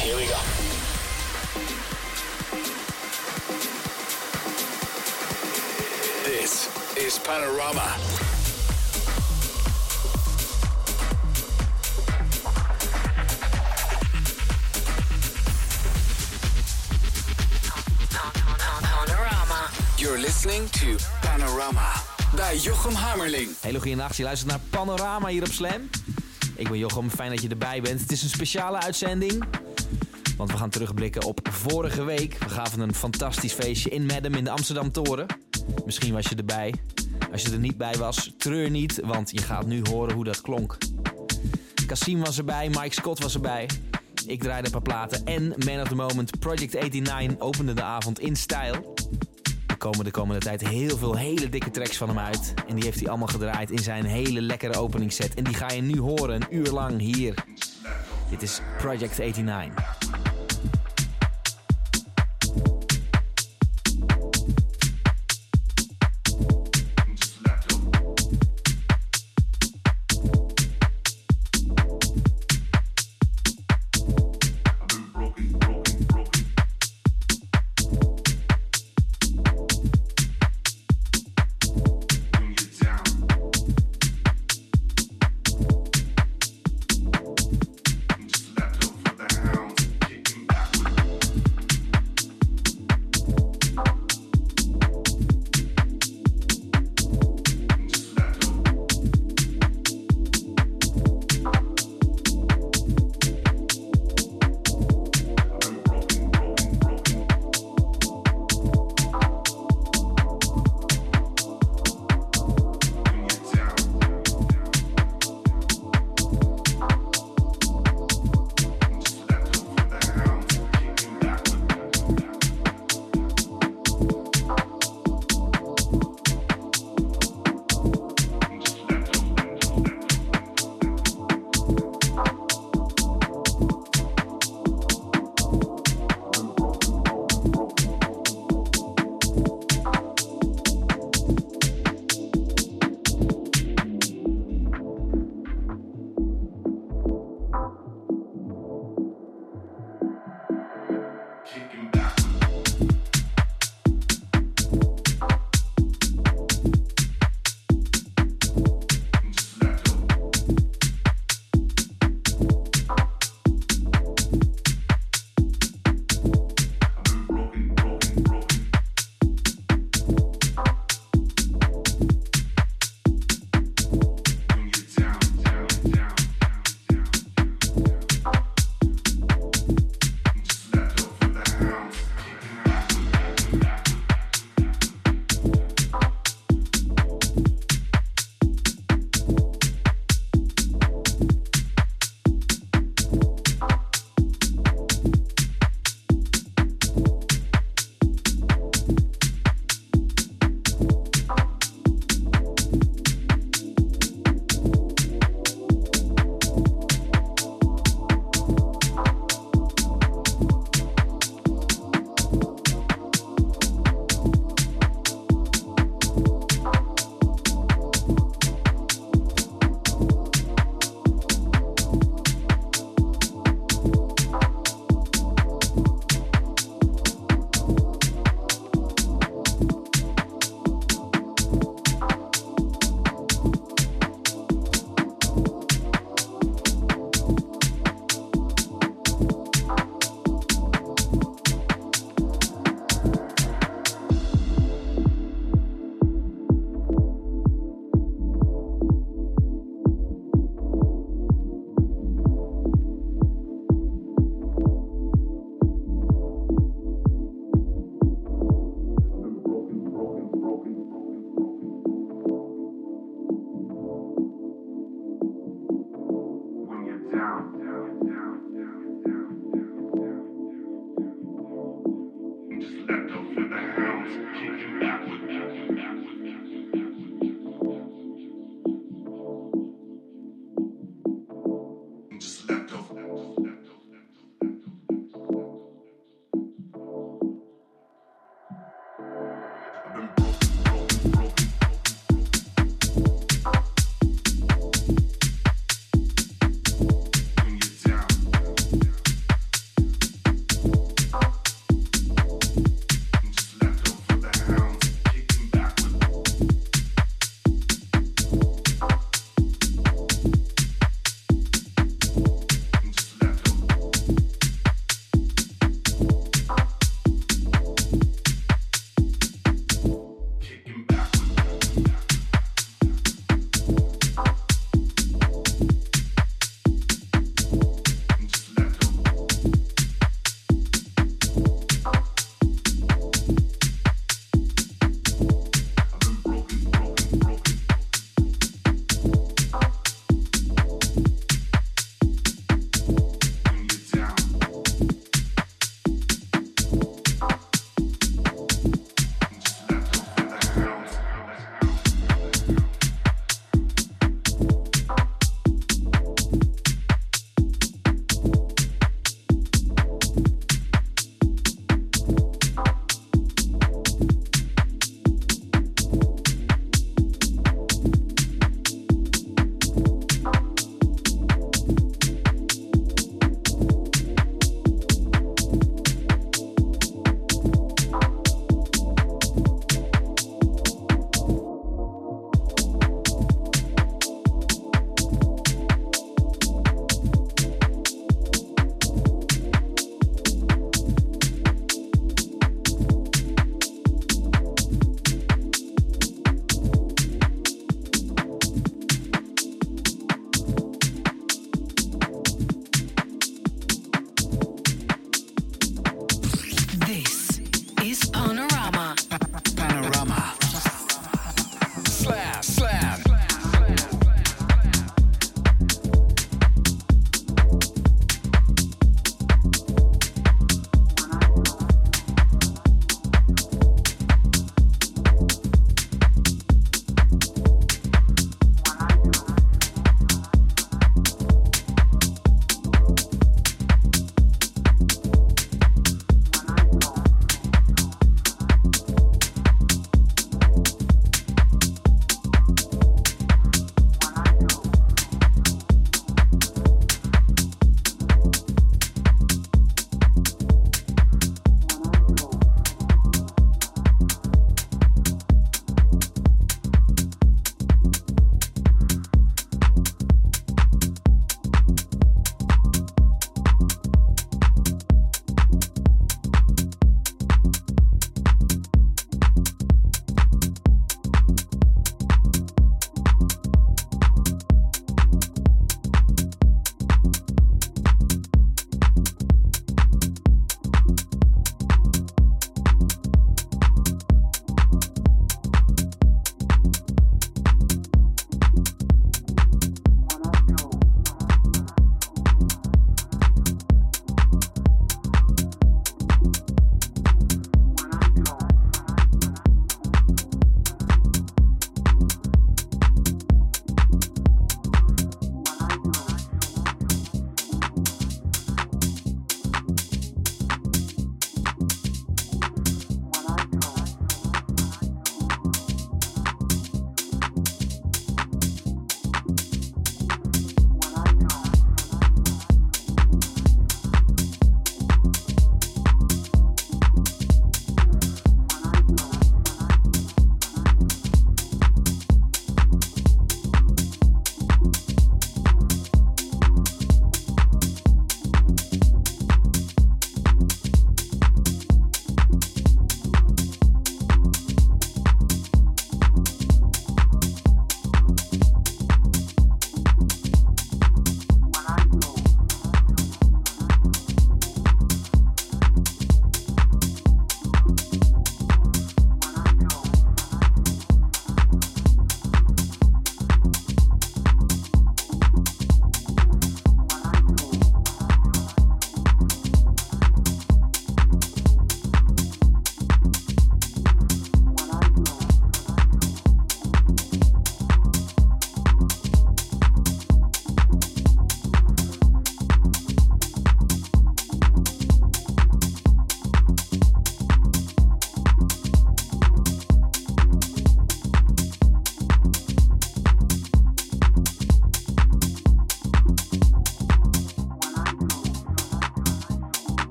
Here we go. This is Panorama. Panorama. You're listening to Panorama bij Jochem Hammerling. Hele goede nacht, je luistert naar Panorama hier op Slam. Ik ben Jochem, fijn dat je erbij bent. Het is een speciale uitzending. Want we gaan terugblikken op vorige week. We gaven een fantastisch feestje in Madam in de Amsterdam Toren. Misschien was je erbij. Als je er niet bij was, treur niet, want je gaat nu horen hoe dat klonk. Cassim was erbij, Mike Scott was erbij. Ik draaide een paar platen en Man of the Moment Project 89 opende de avond in stijl. Er komen de komende tijd heel veel hele dikke tracks van hem uit. En die heeft hij allemaal gedraaid in zijn hele lekkere openingsset. En die ga je nu horen, een uur lang hier. Dit is Project 89.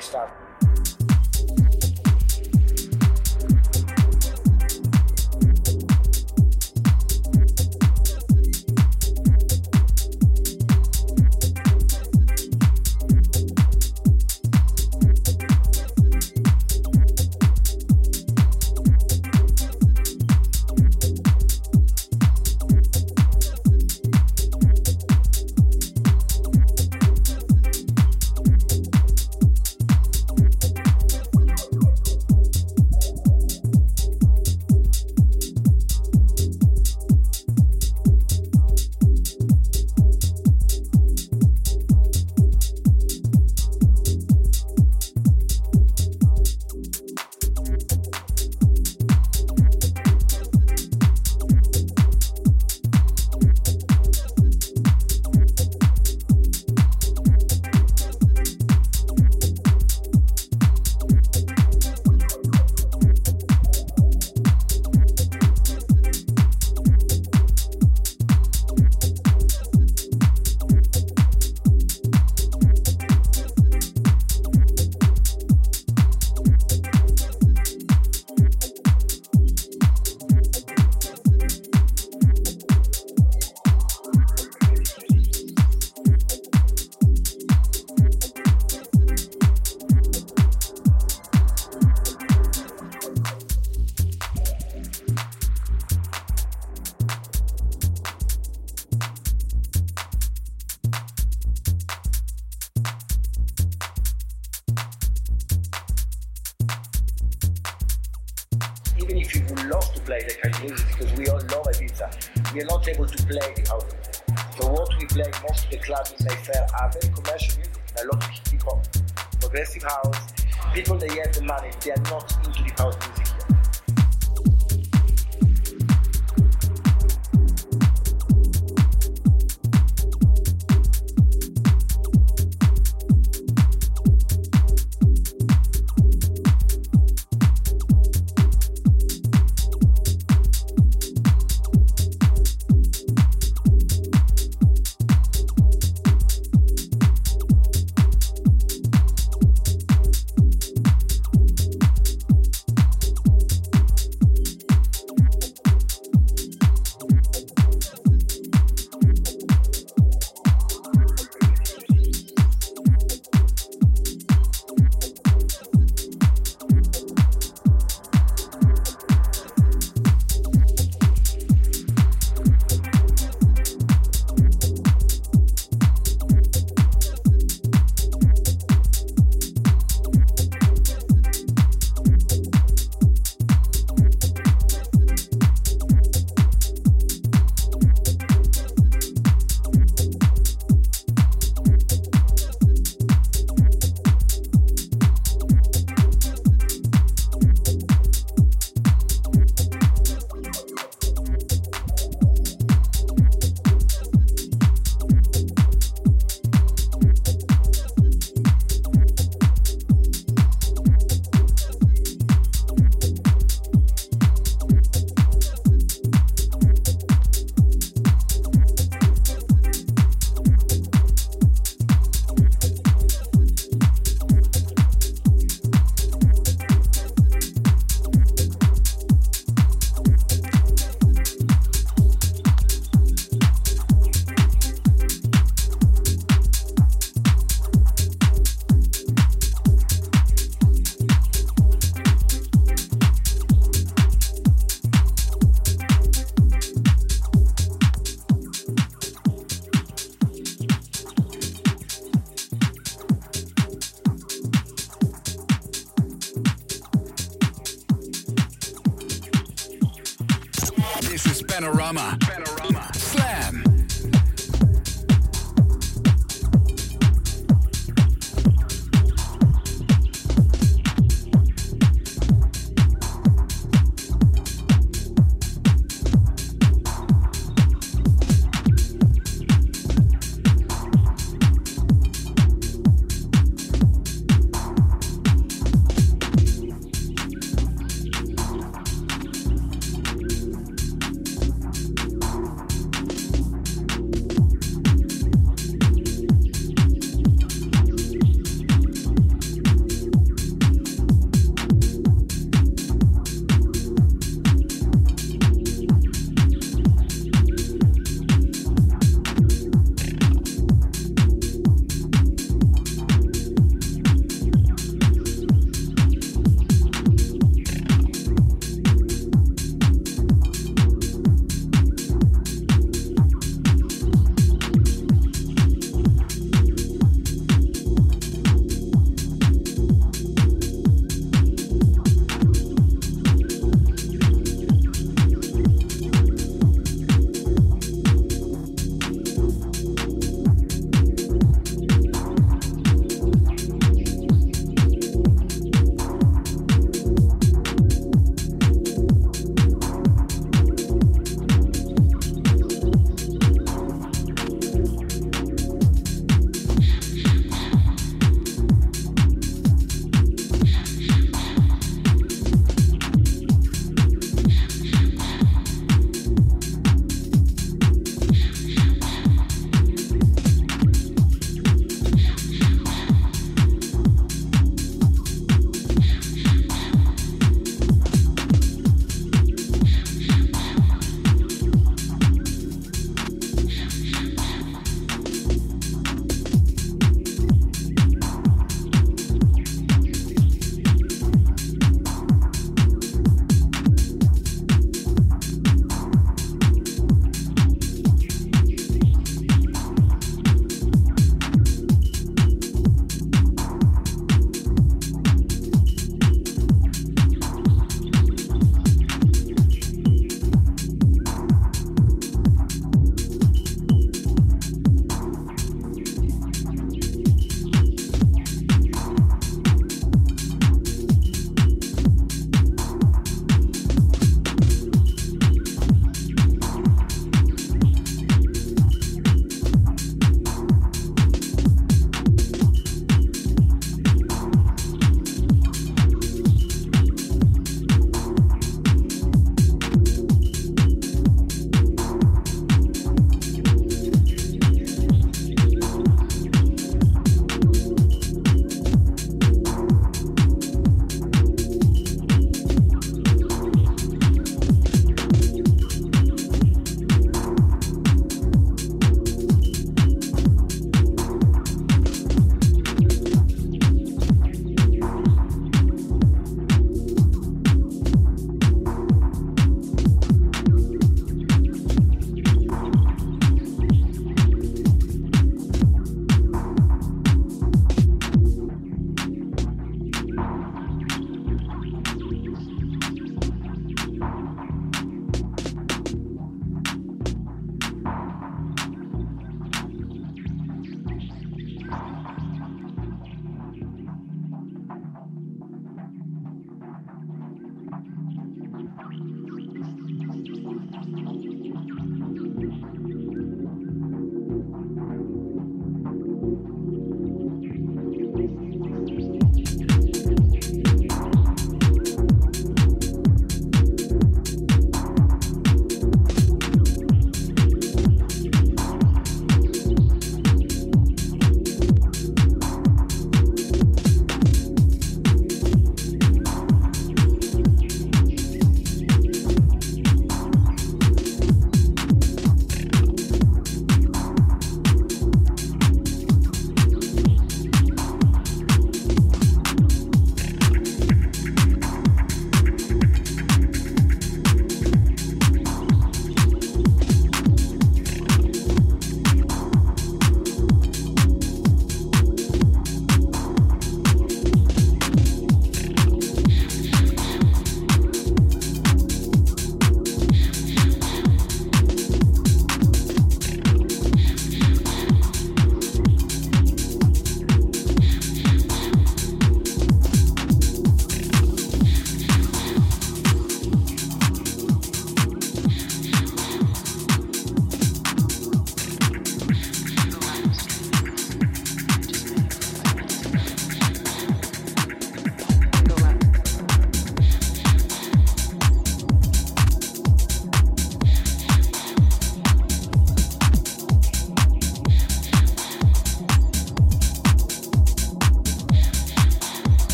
Estado.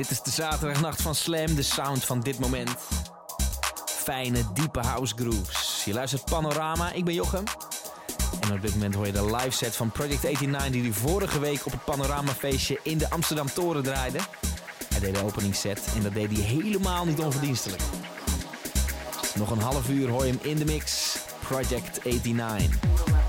Dit is de zaterdagnacht van Slam, de sound van dit moment. Fijne, diepe house grooves. Je luistert Panorama, ik ben Jochem. En op dit moment hoor je de live set van Project 89 die hij vorige week op het Panorama feestje in de Amsterdam Toren draaide. Hij deed de openingsset en dat deed hij helemaal niet onverdienstelijk. Nog een half uur hoor je hem in de mix. Project 89.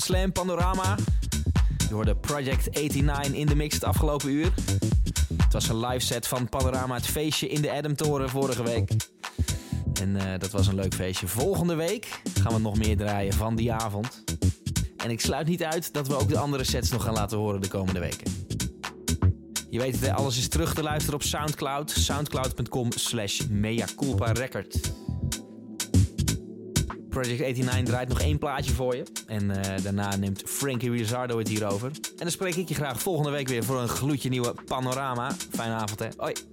Slam Panorama. Je hoorde Project 89 in de mix het afgelopen uur. Het was een live set van Panorama, het feestje in de Adam Toren vorige week. En eh, dat was een leuk feestje. Volgende week gaan we nog meer draaien van die avond. En ik sluit niet uit dat we ook de andere sets nog gaan laten horen de komende weken. Je weet het, alles is terug te luisteren op Soundcloud. Soundcloud.com slash record. Project 89 draait nog één plaatje voor je. En eh, daarna neemt Frankie Rizzardo het hierover. En dan spreek ik je graag volgende week weer voor een gloedje nieuwe panorama. Fijne avond hè. Hoi.